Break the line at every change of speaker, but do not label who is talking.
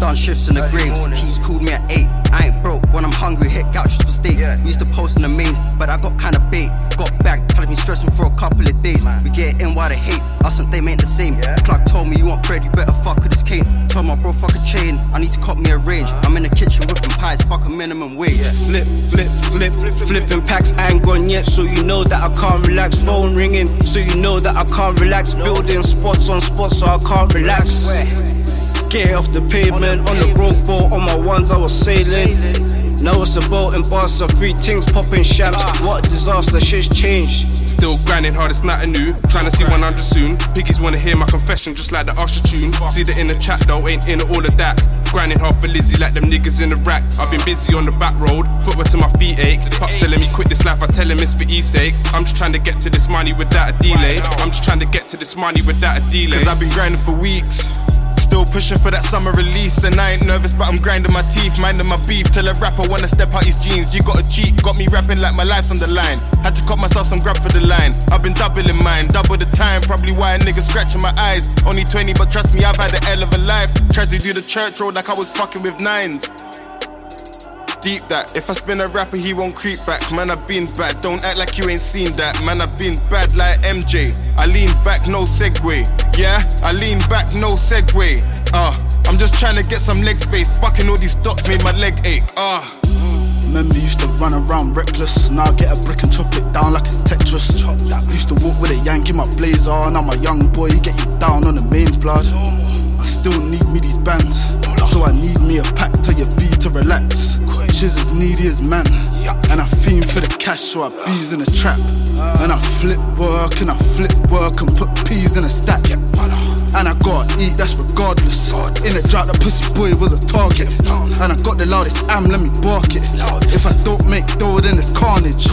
done shifts in the graves. Keys called me at 8. I ain't broke when I'm hungry, hit couches for steak. We used to post in the mains, but I got kinda bait. Got back, had me stressing for a couple of days. We get in why they hate, us and them ain't the same. Clark told me you want bread, you better fuck with this cane. Told my bro fuck a chain, I need to cut me a range. I'm in the kitchen whipping pies, fuck a minimum wage.
Flip, flip, flip, flip, flipping packs. I ain't gone yet, so you know that I can't relax. Phone ringing, so you know that I can't relax. Building spots on spots, so I can't relax. Get off the pavement, on the broke boat, on my ones I was sailing. Now it's a boat in Barca, three things popping shabs. What a disaster, shit's changed.
Still grinding hard, it's nothing new. Trying to see 100 soon. Piggies wanna hear my confession, just like the Usher tune. See the inner chat though, ain't in all of that. Grinding hard for Lizzie like them niggas in the rack. I've been busy on the back road, footwear to my feet ache. Pops telling me quit this life, I tell him it's for E's sake. I'm just trying to get to this money without a delay. I'm just trying to get to this money without a delay.
Cause I've been grinding for weeks. Still pushing for that summer release, and I ain't nervous, but I'm grinding my teeth, minding my beef. Tell a rapper wanna step out his jeans. You gotta cheat, got me rapping like my life's on the line. Had to cut myself some grab for the line. I've been doubling mine, double the time. Probably why a nigga scratching my eyes. Only 20, but trust me, I've had a hell of a life. Tried to do the church road like I was fucking with nines. Deep that, if I spin a rapper, he won't creep back. Man, I've been bad, don't act like you ain't seen that. Man, I've been bad like MJ. I lean back, no segue. I lean back, no segue. Ah, uh, I'm just trying to get some leg space. Bucking all these dots made my leg ache. Ah. Uh.
Remember, used to run around reckless. Now I get a brick and chop it down like it's Tetris. Used to walk with a yank in my blazer. Now I'm a young boy, get you down on the mains blood. I still need me these bands. So I need me a pack to you be to relax. She's as needy as man. And I fiend for the cash, so I bees in a trap. And I flip work and I flip work and put peas in a stack. Eat, that's regardless. In the drought, the pussy boy was a target. And I got the loudest am, let me bark it. If I don't make dough, then it's carnage.